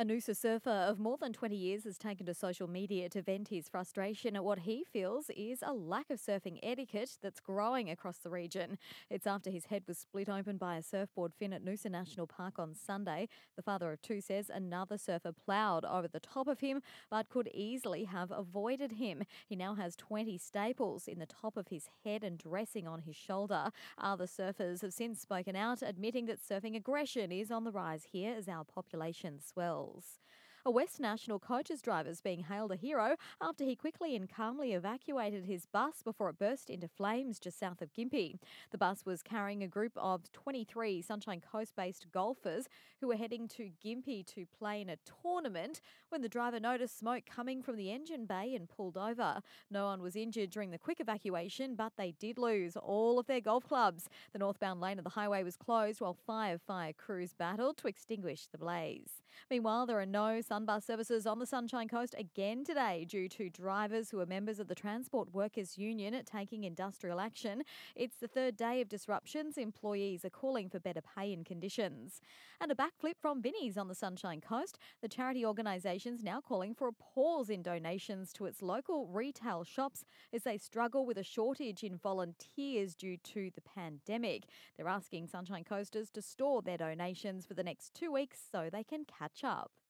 A Noosa surfer of more than 20 years has taken to social media to vent his frustration at what he feels is a lack of surfing etiquette that's growing across the region. It's after his head was split open by a surfboard fin at Noosa National Park on Sunday. The father of two says another surfer ploughed over the top of him but could easily have avoided him. He now has 20 staples in the top of his head and dressing on his shoulder. Other surfers have since spoken out, admitting that surfing aggression is on the rise here as our population swells cells a West National coaches driver is being hailed a hero after he quickly and calmly evacuated his bus before it burst into flames just south of Gympie. The bus was carrying a group of 23 Sunshine Coast based golfers who were heading to Gympie to play in a tournament when the driver noticed smoke coming from the engine bay and pulled over. No one was injured during the quick evacuation, but they did lose all of their golf clubs. The northbound lane of the highway was closed while five fire crews battled to extinguish the blaze. Meanwhile, there are no Sunbus services on the Sunshine Coast again today due to drivers who are members of the Transport Workers Union taking industrial action. It's the third day of disruptions. Employees are calling for better pay and conditions. And a backflip from Vinnie's on the Sunshine Coast. The charity organisation's now calling for a pause in donations to its local retail shops as they struggle with a shortage in volunteers due to the pandemic. They're asking Sunshine Coasters to store their donations for the next two weeks so they can catch up.